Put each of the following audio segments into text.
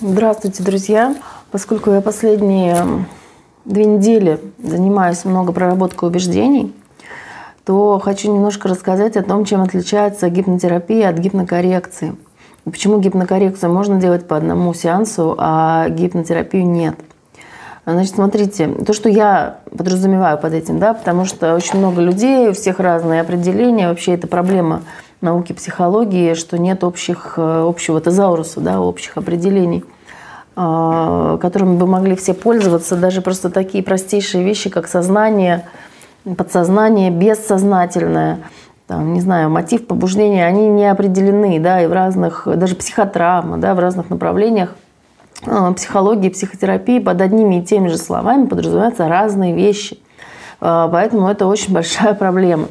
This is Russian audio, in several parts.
Здравствуйте, друзья! Поскольку я последние две недели занимаюсь много проработкой убеждений, то хочу немножко рассказать о том, чем отличается гипнотерапия от гипнокоррекции. И почему гипнокоррекцию можно делать по одному сеансу, а гипнотерапию нет. Значит, смотрите, то, что я подразумеваю под этим, да, потому что очень много людей, у всех разные определения, вообще это проблема науки психологии, что нет общих, э, общего тезауруса, да, общих определений, э, которыми бы могли все пользоваться. Даже просто такие простейшие вещи, как сознание, подсознание, бессознательное, там, не знаю, мотив побуждения, они не определены, да, и в разных, даже психотравма, да, в разных направлениях э, психологии, психотерапии под одними и теми же словами подразумеваются разные вещи. Поэтому это очень большая проблема.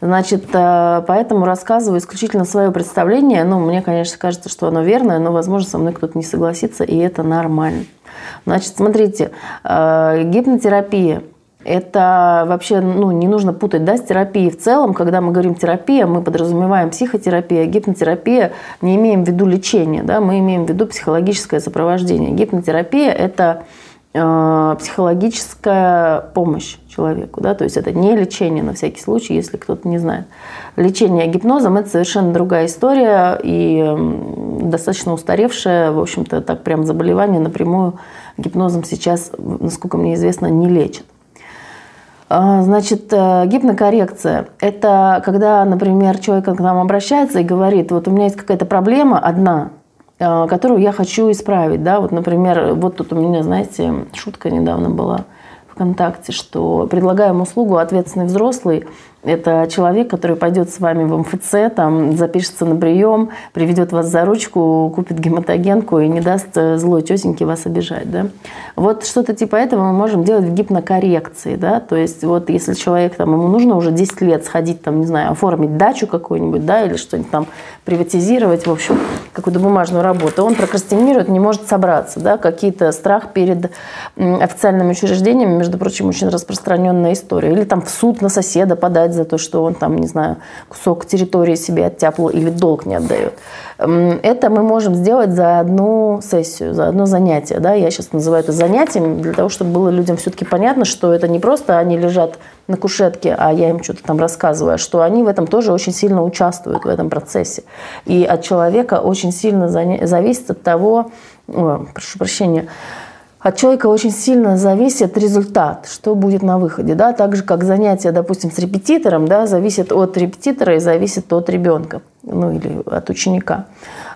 Значит, э, поэтому рассказываю исключительно свое представление. Ну, мне, конечно, кажется, что оно верное, но, возможно, со мной кто-то не согласится, и это нормально. Значит, смотрите, э, гипнотерапия это вообще ну, не нужно путать да, с терапией в целом. Когда мы говорим терапия, мы подразумеваем психотерапия, гипнотерапия, не имеем в виду лечение, да, мы имеем в виду психологическое сопровождение. Гипнотерапия – это Э, психологическая помощь человеку. Да? То есть это не лечение на всякий случай, если кто-то не знает. Лечение гипнозом – это совершенно другая история и достаточно устаревшая, в общем-то, так прям заболевание напрямую гипнозом сейчас, насколько мне известно, не лечат. А, значит, э, гипнокоррекция – это когда, например, человек к нам обращается и говорит, вот у меня есть какая-то проблема одна, Э, которую я хочу исправить. Да? Вот, например, вот тут у меня, знаете, шутка недавно была ВКонтакте, что предлагаем услугу ответственный взрослый – это человек, который пойдет с вами в МФЦ, там, запишется на прием, приведет вас за ручку, купит гематогенку и не даст э, злой тетеньке вас обижать. Да? Вот что-то типа этого мы можем делать в гипнокоррекции. Да? То есть вот если человек, там, ему нужно уже 10 лет сходить, там, не знаю, оформить дачу какую-нибудь, да, или что-нибудь там приватизировать, в общем, какую-то бумажную работу, он прокрастинирует, не может собраться. Да? Какие-то страх перед официальными учреждениями, между прочим, очень распространенная история. Или там в суд на соседа подать за то, что он там, не знаю, кусок территории себе оттяпал или долг не отдает. Это мы можем сделать за одну сессию, за одно занятие. Да? Я сейчас называю это занятием, для того, чтобы было людям все-таки понятно, что это не просто они лежат на кушетке, а я им что-то там рассказываю, а что они в этом тоже очень сильно участвуют, в этом процессе. И от человека очень сильно зависит от того, о, прошу прощения, от человека очень сильно зависит результат, что будет на выходе. Да? Так же, как занятие, допустим, с репетитором, да, зависит от репетитора и зависит от ребенка, ну или от ученика.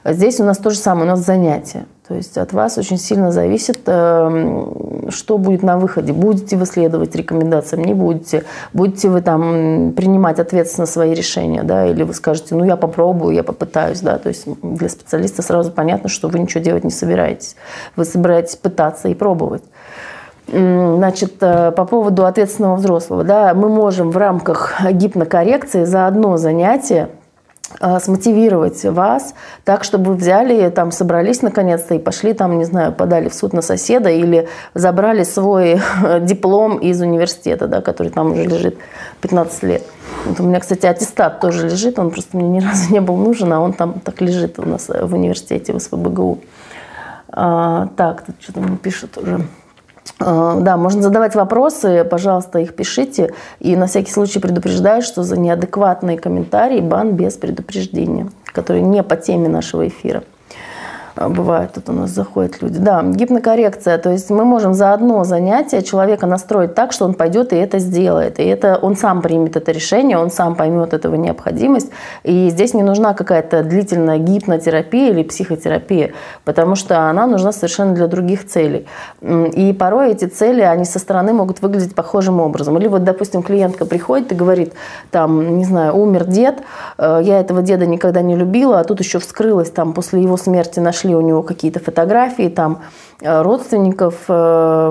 Здесь у нас то же самое, у нас занятие. То есть от вас очень сильно зависит, эм, что будет на выходе. Будете вы следовать рекомендациям, не будете. Будете вы там принимать ответственно свои решения, да, или вы скажете, ну я попробую, я попытаюсь, да. То есть для специалиста сразу понятно, что вы ничего делать не собираетесь. Вы собираетесь пытаться и пробовать. Значит, э, по поводу ответственного взрослого, да, мы можем в рамках гипнокоррекции за одно занятие смотивировать вас так, чтобы вы взяли, там, собрались наконец-то и пошли, там, не знаю, подали в суд на соседа или забрали свой диплом из университета, да, который там уже лежит 15 лет. Вот у меня, кстати, аттестат тоже лежит, он просто мне ни разу не был нужен, а он там так лежит у нас в университете в СПБГУ. А, так, тут что-то мне пишут уже. Э, да, можно задавать вопросы, пожалуйста, их пишите. И на всякий случай предупреждаю, что за неадекватные комментарии бан без предупреждения, который не по теме нашего эфира. А, бывает, тут у нас заходят люди. Да, гипнокоррекция. То есть мы можем за одно занятие человека настроить так, что он пойдет и это сделает. И это он сам примет это решение, он сам поймет этого необходимость. И здесь не нужна какая-то длительная гипнотерапия или психотерапия, потому что она нужна совершенно для других целей. И порой эти цели, они со стороны могут выглядеть похожим образом. Или вот, допустим, клиентка приходит и говорит, там, не знаю, умер дед, э, я этого деда никогда не любила, а тут еще вскрылась там после его смерти нашли нашли у него какие-то фотографии там родственников, э,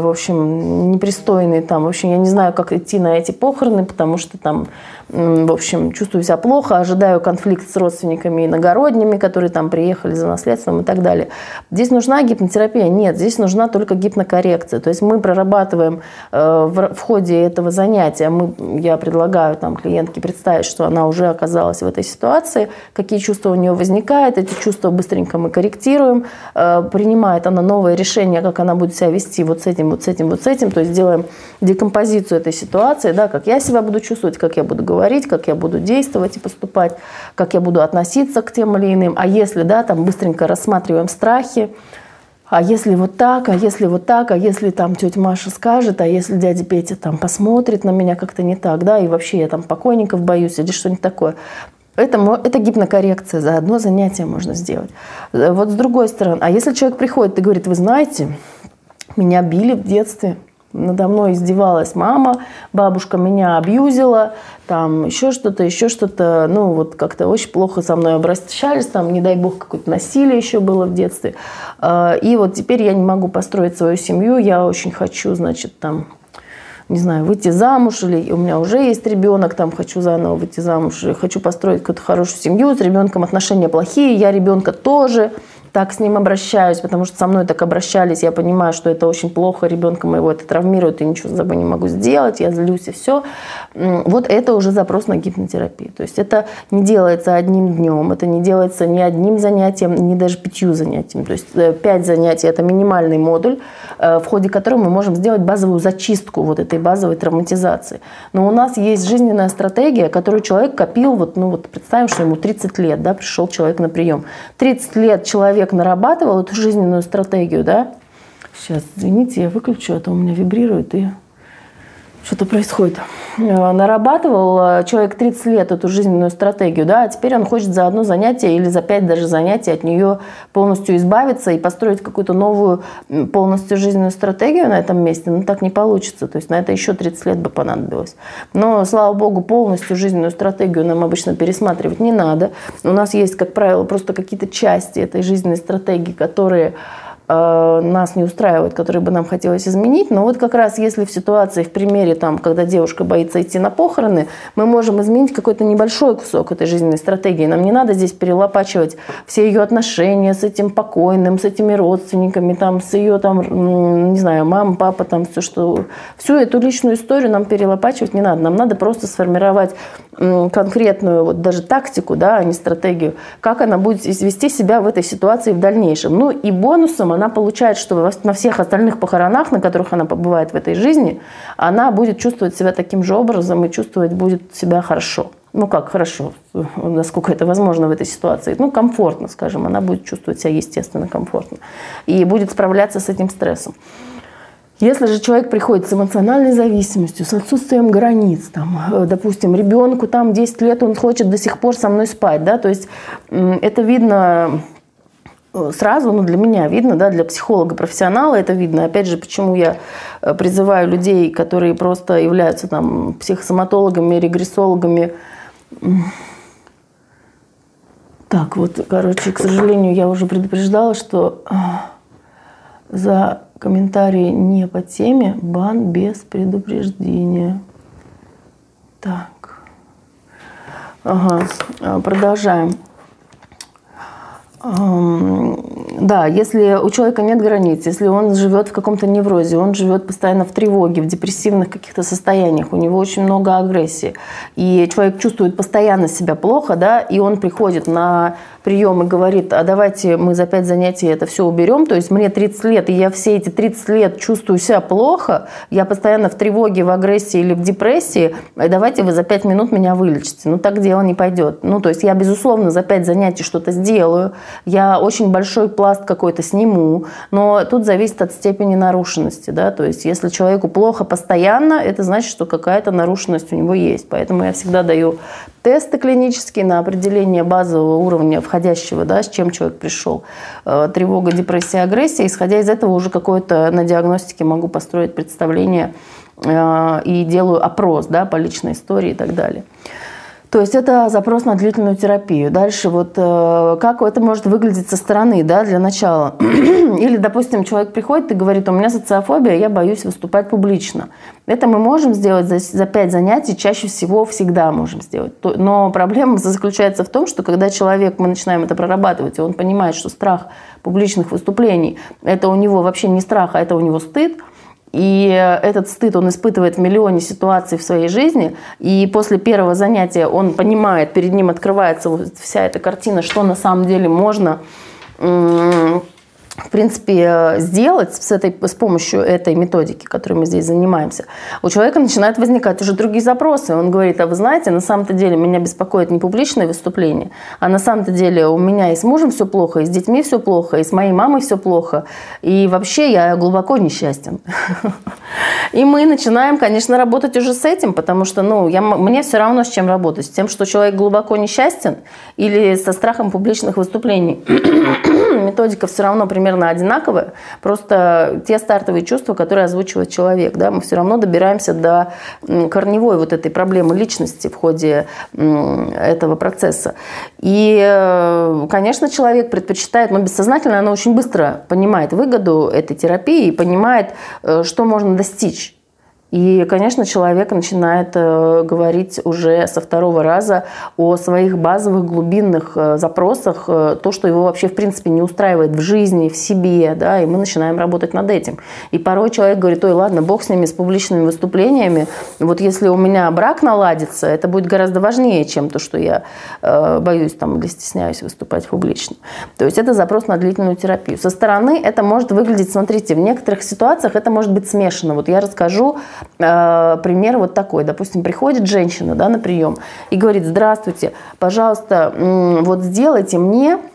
в общем, непристойные там. В общем, я не знаю, как идти на эти похороны, потому что там, в общем, чувствую себя плохо, ожидаю конфликт с родственниками иногородними, которые там приехали за наследством и так далее. Здесь нужна гипнотерапия? Нет, здесь нужна только гипнокоррекция. То есть мы прорабатываем э, в ходе этого занятия, мы, я предлагаю там клиентке представить, что она уже оказалась в этой ситуации, какие чувства у нее возникают, эти чувства быстренько мы корректируем, э, принимает она новое решение, как она будет себя вести вот с этим, вот с этим, вот с этим, то есть делаем декомпозицию этой ситуации, да, как я себя буду чувствовать, как я буду говорить, как я буду действовать и поступать, как я буду относиться к тем или иным. А если, да, там быстренько рассматриваем страхи, а если вот так, а если вот так, а если там тетя Маша скажет, а если дядя Петя там посмотрит на меня как-то не так, да, и вообще я там покойников боюсь или что-нибудь такое. Это, это гипнокоррекция, за одно занятие можно сделать. Э, вот с другой стороны, а если человек приходит и говорит, вы знаете, меня били в детстве, надо мной издевалась мама, бабушка меня абьюзила, там еще что-то, еще что-то, ну вот как-то очень плохо со мной обращались, там, не дай бог, какое-то насилие еще было в детстве. А, и вот теперь я не могу построить свою семью, я очень хочу, значит, там, не знаю, выйти замуж, или у меня уже есть ребенок, там хочу заново выйти замуж, или хочу построить какую-то хорошую семью, с ребенком отношения плохие, я ребенка тоже, так с ним обращаюсь, потому что со мной так обращались, я понимаю, что это очень плохо, ребенка моего это травмирует, и ничего с собой не могу сделать, я злюсь и все. Вот это уже запрос на гипнотерапию. То есть это не делается одним днем, это не делается ни одним занятием, ни даже пятью занятиями. То есть э, пять занятий – это минимальный модуль, э, в ходе которого мы можем сделать базовую зачистку вот этой базовой травматизации. Но у нас есть жизненная стратегия, которую человек копил, вот, ну вот представим, что ему 30 лет, да, пришел человек на прием. 30 лет человек человек нарабатывал эту жизненную стратегию, да, сейчас, извините, я выключу, а то у меня вибрирует и что-то происходит. Э, нарабатывал э, человек 30 лет эту жизненную стратегию, да, а теперь он хочет за одно занятие или за пять даже занятий от нее полностью избавиться и построить какую-то новую полностью жизненную стратегию на этом месте, ну так не получится. То есть на это еще 30 лет бы понадобилось. Но, слава богу, полностью жизненную стратегию нам обычно пересматривать не надо. У нас есть, как правило, просто какие-то части этой жизненной стратегии, которые нас не устраивают, которые бы нам хотелось изменить. Но вот как раз если в ситуации, в примере, там, когда девушка боится идти на похороны, мы можем изменить какой-то небольшой кусок этой жизненной стратегии. Нам не надо здесь перелопачивать все ее отношения с этим покойным, с этими родственниками, там, с ее, там, не знаю, мама, папа, там, все, что... Всю эту личную историю нам перелопачивать не надо. Нам надо просто сформировать конкретную вот даже тактику, да, а не стратегию, как она будет вести себя в этой ситуации в дальнейшем. Ну и бонусом она получает, что на всех остальных похоронах, на которых она побывает в этой жизни, она будет чувствовать себя таким же образом и чувствовать будет себя хорошо. Ну как хорошо, насколько это возможно в этой ситуации. Ну комфортно, скажем, она будет чувствовать себя естественно комфортно. И будет справляться с этим стрессом. Если же человек приходит с эмоциональной зависимостью, с отсутствием границ, там, э, допустим, ребенку там 10 лет, он хочет до сих пор со мной спать, да, то есть это видно сразу, ну, для меня видно, да, для психолога, профессионала это видно. Опять же, почему я э, призываю людей, которые просто являются там психосоматологами, регрессологами. Так, вот, короче, к сожалению, я уже предупреждала, что за комментарии не по теме, бан без предупреждения. Так. Ага, продолжаем. Да, если у человека нет границ, если он живет в каком-то неврозе, он живет постоянно в тревоге, в депрессивных каких-то состояниях, у него очень много агрессии, и человек чувствует постоянно себя плохо, да, и он приходит на прием и говорит, а давайте мы за пять занятий это все уберем, то есть мне 30 лет, и я все эти 30 лет чувствую себя плохо, я постоянно в тревоге, в агрессии или в депрессии, и давайте вы за пять минут меня вылечите. Ну, так дело не пойдет. Ну, то есть я, безусловно, за пять занятий что-то сделаю, я очень большой пласт какой-то сниму, но тут зависит от степени нарушенности, да, то есть если человеку плохо постоянно, это значит, что какая-то нарушенность у него есть. Поэтому я всегда даю тесты клинические на определение базового уровня входящего, да, с чем человек пришел. Э, тревога, депрессия, агрессия. Исходя из этого уже какое-то на диагностике могу построить представление э, и делаю опрос да, по личной истории и так далее. То есть это запрос на длительную терапию. Дальше вот э, как это может выглядеть со стороны, да, для начала. Или, допустим, человек приходит и говорит, у меня социофобия, я боюсь выступать публично. Это мы можем сделать за, за 5 занятий, чаще всего всегда можем сделать. Но проблема заключается в том, что когда человек, мы начинаем это прорабатывать, и он понимает, что страх публичных выступлений, это у него вообще не страх, а это у него стыд – и этот стыд он испытывает в миллионе ситуаций в своей жизни. И после первого занятия он понимает, перед ним открывается вся эта картина, что на самом деле можно принципе, сделать с, этой, с помощью этой методики, которой мы здесь занимаемся, у человека начинают возникать уже другие запросы. Он говорит, а вы знаете, на самом-то деле меня беспокоит не публичное выступление, а на самом-то деле у меня и с мужем все плохо, и с детьми все плохо, и с моей мамой все плохо, и вообще я глубоко несчастен. И мы начинаем, конечно, работать уже с этим, потому что ну, я, мне все равно с чем работать. С тем, что человек глубоко несчастен или со страхом публичных выступлений. Методика все равно примерно одинаковая. Просто те стартовые чувства, которые озвучивает человек. Да, мы все равно добираемся до корневой вот этой проблемы личности в ходе этого процесса. И, э, конечно, человек предпочитает, но бессознательно она очень быстро понимает выгоду этой терапии и понимает, э, что можно достичь. И, конечно, человек начинает э, говорить уже со второго раза о своих базовых глубинных э, запросах, э, то, что его вообще в принципе не устраивает в жизни, в себе, да, и мы начинаем работать над этим. И порой человек говорит, ой, ладно, бог с ними, с публичными выступлениями, вот если у меня брак наладится, это будет гораздо важнее, чем то, что я боюсь там или стесняюсь выступать публично. То есть это запрос на длительную терапию. Со стороны это может выглядеть, смотрите, в некоторых ситуациях это может быть смешано. Вот я расскажу пример вот такой. Допустим, приходит женщина да, на прием и говорит, здравствуйте, пожалуйста, вот сделайте мне Э,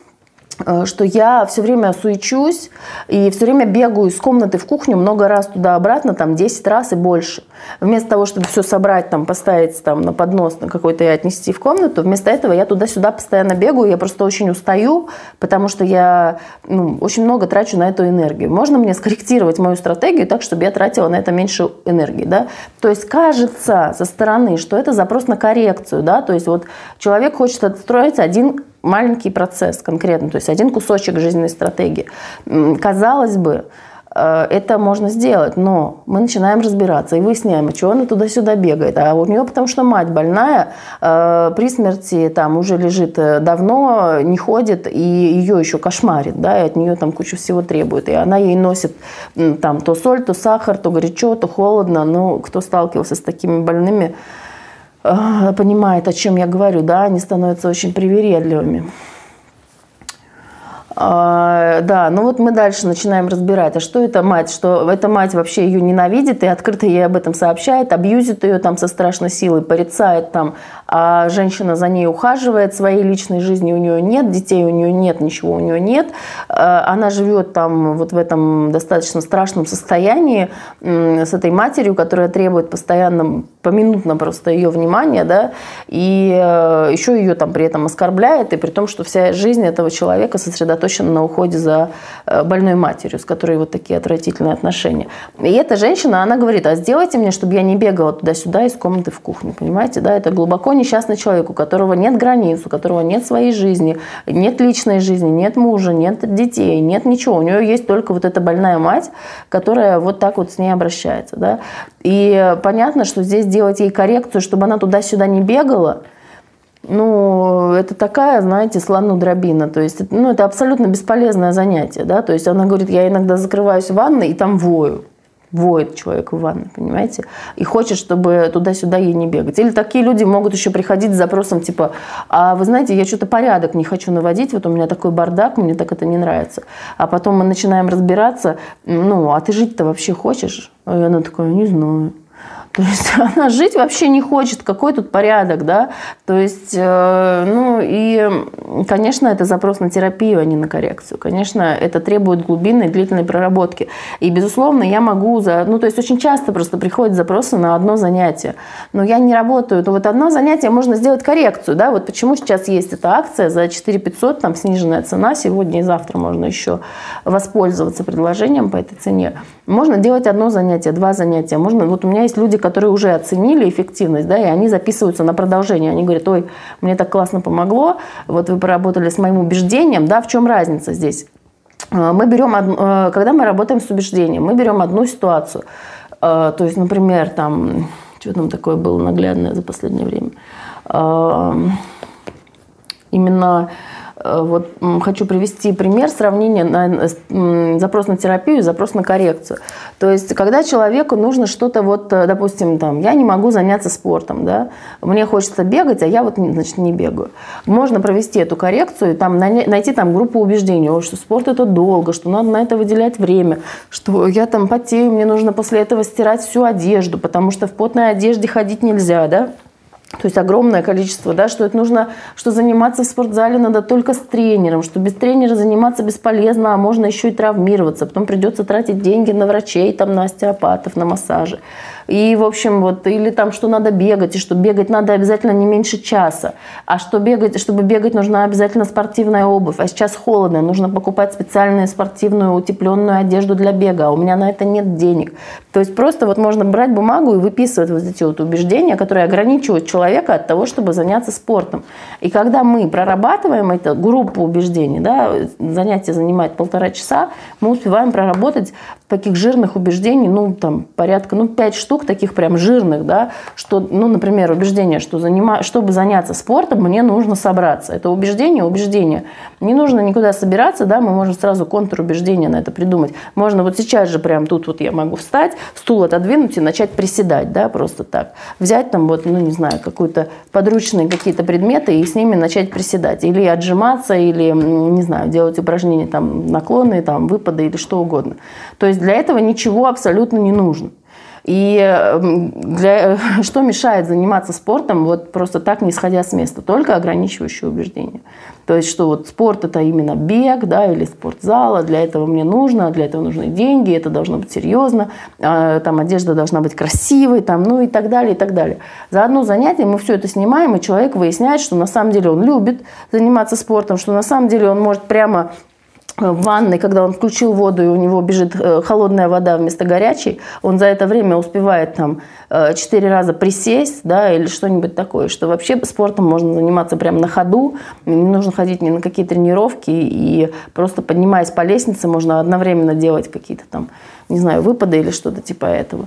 что я все время суечусь и все время бегаю из комнаты в кухню много раз туда-обратно, там 10 раз и больше. Вместо того, чтобы все собрать, там, поставить там, на поднос на какой-то и отнести в комнату, вместо этого я туда-сюда постоянно бегаю, я просто очень устаю, потому что я ну, очень много трачу на эту энергию. Можно мне скорректировать мою стратегию так, чтобы я тратила на это меньше энергии, да? То есть кажется со стороны, что это запрос на коррекцию, да, то есть вот человек хочет отстроить один маленький процесс конкретно, то есть один кусочек жизненной стратегии. Казалось бы, э, это можно сделать, но мы начинаем разбираться и выясняем, что она туда-сюда бегает. А у нее потому что мать больная, э, при смерти там уже лежит э, давно, не ходит, и ее еще кошмарит, да, и от нее там кучу всего требует. И она ей носит там то соль, то сахар, то горячо, то холодно. Ну, кто сталкивался с такими больными, понимает, о чем я говорю, да, они становятся очень привередливыми. А, да, ну вот мы дальше начинаем разбирать, а что это мать, что эта мать вообще ее ненавидит и открыто ей об этом сообщает, абьюзит ее там со страшной силой, порицает там, а женщина за ней ухаживает, своей личной жизни у нее нет, детей у нее нет, ничего у нее нет, а, она живет там вот в этом достаточно страшном состоянии с этой матерью, которая требует постоянно, поминутно просто ее внимания, да, и э, еще ее там при этом оскорбляет, и при том, что вся жизнь этого человека сосредоточена сосредоточена на уходе за э, больной матерью, с которой вот такие отвратительные отношения. И эта женщина, она говорит, а сделайте мне, чтобы я не бегала туда-сюда из комнаты в кухню, понимаете, да, это глубоко несчастный человек, у которого нет границ, у которого нет своей жизни, нет личной жизни, нет мужа, нет детей, нет ничего, у нее есть только вот эта больная мать, которая вот так вот с ней обращается, да, и понятно, что здесь делать ей коррекцию, чтобы она туда-сюда не бегала – ну, это такая, знаете, слону дробина. То есть, ну, это абсолютно бесполезное занятие, да. То есть она говорит, я иногда закрываюсь в ванной и там вою. Воет человек в ванной, понимаете? И хочет, чтобы туда-сюда ей не бегать. Или такие люди могут еще приходить с запросом типа, а вы знаете, я что-то порядок не хочу наводить, вот у меня такой бардак, мне так это не нравится. А потом мы начинаем разбираться, ну, а ты жить-то вообще хочешь? И она такая, не знаю. То есть она жить вообще не хочет, какой тут порядок, да? То есть, э, ну и, конечно, это запрос на терапию, а не на коррекцию. Конечно, это требует глубинной, длительной проработки. И, безусловно, я могу за... Ну, то есть очень часто просто приходят запросы на одно занятие. Но я не работаю. То вот одно занятие можно сделать коррекцию, да? Вот почему сейчас есть эта акция за 4 500, там сниженная цена, сегодня и завтра можно еще воспользоваться предложением по этой цене. Можно делать одно занятие, два занятия. Можно... Вот у меня есть люди, которые уже оценили эффективность, да, и они записываются на продолжение. Они говорят, ой, мне так классно помогло, вот вы поработали с моим убеждением, да, в чем разница здесь? Э, мы берем, э, когда мы работаем с убеждением, мы берем одну ситуацию. Э, то есть, например, там, что там такое было наглядное за последнее время? Именно вот хочу привести пример сравнения на запрос на терапию и запрос на коррекцию. То есть, когда человеку нужно что-то, вот, э, допустим, там, я не могу заняться спортом, да, мне хочется бегать, а я вот, значит, не бегаю. Можно провести эту коррекцию, там, найти там группу убеждений, что спорт это долго, что надо на это выделять время, что я там потею, мне нужно после этого стирать всю одежду, потому что в потной одежде ходить нельзя, да, то есть огромное количество, да, что это нужно, что заниматься в спортзале надо только с тренером, что без тренера заниматься бесполезно, а можно еще и травмироваться, потом придется тратить деньги на врачей, там, на остеопатов, на массажи. И, в общем, вот, или там, что надо бегать, и что бегать надо обязательно не меньше часа. А что бегать, чтобы бегать, нужна обязательно спортивная обувь. А сейчас холодно, нужно покупать специальную спортивную утепленную одежду для бега. А у меня на это нет денег. То есть просто вот можно брать бумагу и выписывать вот эти вот убеждения, которые ограничивают человека от того, чтобы заняться спортом. И когда мы прорабатываем эту группу убеждений, да, занятие занимает полтора часа, мы успеваем проработать таких жирных убеждений, ну, там, порядка, ну, пять штук таких прям жирных, да, что, ну, например, убеждение, что занима... чтобы заняться спортом, мне нужно собраться. Это убеждение, убеждение. Не нужно никуда собираться, да, мы можем сразу контрубеждение на это придумать. Можно вот сейчас же прям тут вот я могу встать, стул отодвинуть и начать приседать, да, просто так. Взять там вот, ну, не знаю, какую-то подручные какие-то предметы и с ними начать приседать. Или отжиматься, или, не знаю, делать упражнения, там, наклоны, там, выпады или что угодно. То есть для этого ничего абсолютно не нужно. И эм, для, что мешает заниматься спортом вот просто так, не сходя с места? Только ограничивающие убеждения. То есть, что вот спорт это именно бег, да, или спортзал, а для этого мне нужно, для этого нужны деньги, это должно быть серьезно, а, там одежда должна быть красивой, там, ну и так далее, и так далее. За одно занятие мы все это снимаем, и человек выясняет, что на самом деле он любит заниматься спортом, что на самом деле он может прямо в ванной, когда он включил воду, и у него бежит э, холодная вода вместо горячей, он за это время успевает там э, четыре раза присесть, да, или что-нибудь такое, что вообще спортом можно заниматься прямо на ходу, не нужно ходить ни на какие тренировки, и просто поднимаясь по лестнице, можно одновременно делать какие-то там, не знаю, выпады или что-то типа этого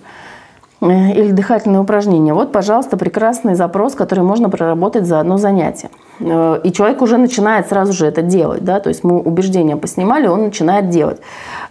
э, или дыхательные упражнения. Вот, пожалуйста, прекрасный запрос, который можно проработать за одно занятие. Э, и человек уже начинает сразу же это делать, да, то есть мы убеждения поснимали, он начинает делать.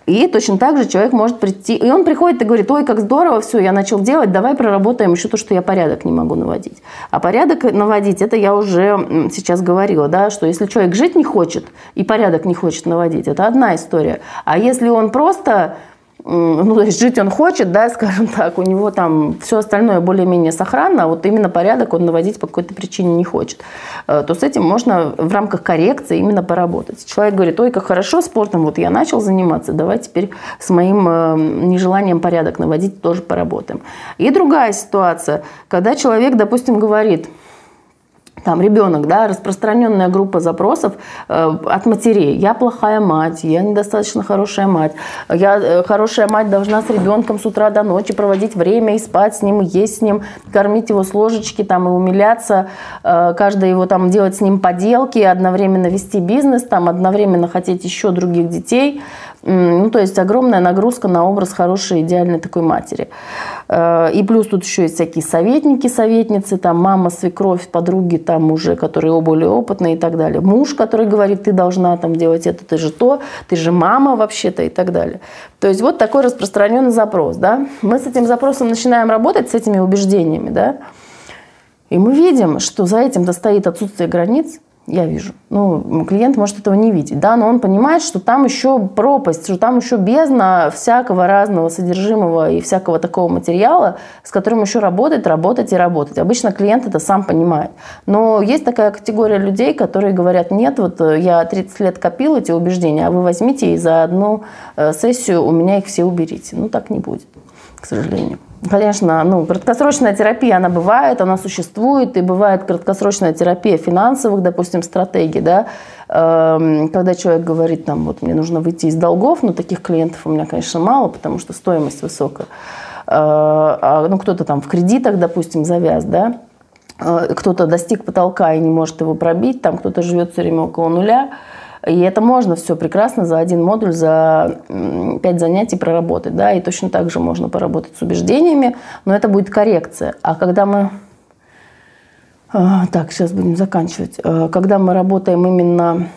И точно так же человек может прийти, и он приходит и говорит, ой, как здорово, все, я начал делать, давай проработаем еще то, что я порядок не могу наводить. А порядок наводить, это я уже сейчас говорила, да, что если человек жить не хочет и порядок не хочет наводить, это одна история. А если он просто ну, то есть жить он хочет, да, скажем так, у него там все остальное более-менее сохранно, а вот именно порядок он наводить по какой-то причине не хочет, э, то с этим можно в рамках коррекции именно поработать. Человек говорит, ой, как хорошо спортом, вот я начал заниматься, давай теперь с моим э, нежеланием порядок наводить тоже поработаем. И другая ситуация, когда человек, допустим, говорит, там ребенок, да, распространенная группа запросов э, от матерей. Я плохая мать, я недостаточно хорошая мать. Я э, хорошая мать должна с ребенком с утра до ночи проводить время и спать с ним, и есть с ним, кормить его с ложечки, там, и умиляться, э, каждый его там делать с ним поделки, одновременно вести бизнес, там, одновременно хотеть еще других детей. Ну, то есть огромная нагрузка на образ хорошей, идеальной такой матери. Э, и плюс тут еще есть всякие советники, советницы, там мама, свекровь, подруги, там уже, которые более опытные и так далее. Муж, который говорит, ты должна там делать это, ты же то, ты же мама вообще-то и так далее. То есть вот такой распространенный запрос, да. Мы с этим запросом начинаем работать, с этими убеждениями, да. И мы видим, что за этим-то стоит отсутствие границ, я вижу. Ну, клиент может этого не видеть, да, но он понимает, что там еще пропасть, что там еще бездна всякого разного содержимого и всякого такого материала, с которым еще работать, работать и работать. Обычно клиент это сам понимает. Но есть такая категория людей, которые говорят, нет, вот э, я 30 лет копил эти убеждения, а вы возьмите и за одну э, сессию у меня их все уберите. Ну, так не будет, к сожалению. Конечно, ну, краткосрочная терапия, она бывает, она существует, и бывает краткосрочная терапия финансовых, допустим, стратегий, да, эм, когда человек говорит, там, вот мне нужно выйти из долгов, но таких клиентов у меня, конечно, мало, потому что стоимость высокая. Э, а, ну, кто-то там в кредитах, допустим, завяз, да, э, кто-то достиг потолка и не может его пробить, там кто-то живет все время около нуля, и это можно все прекрасно за один модуль, за пять занятий проработать. Да? И точно так же можно поработать с убеждениями, но это будет коррекция. А когда мы... А, так, сейчас будем заканчивать. А, когда мы работаем именно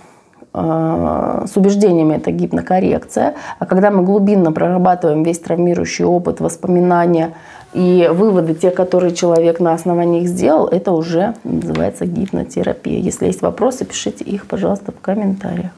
с убеждениями это гипнокоррекция, а когда мы глубинно прорабатываем весь травмирующий опыт, воспоминания и выводы, те, которые человек на основании их сделал, это уже называется гипнотерапия. Если есть вопросы, пишите их, пожалуйста, в комментариях.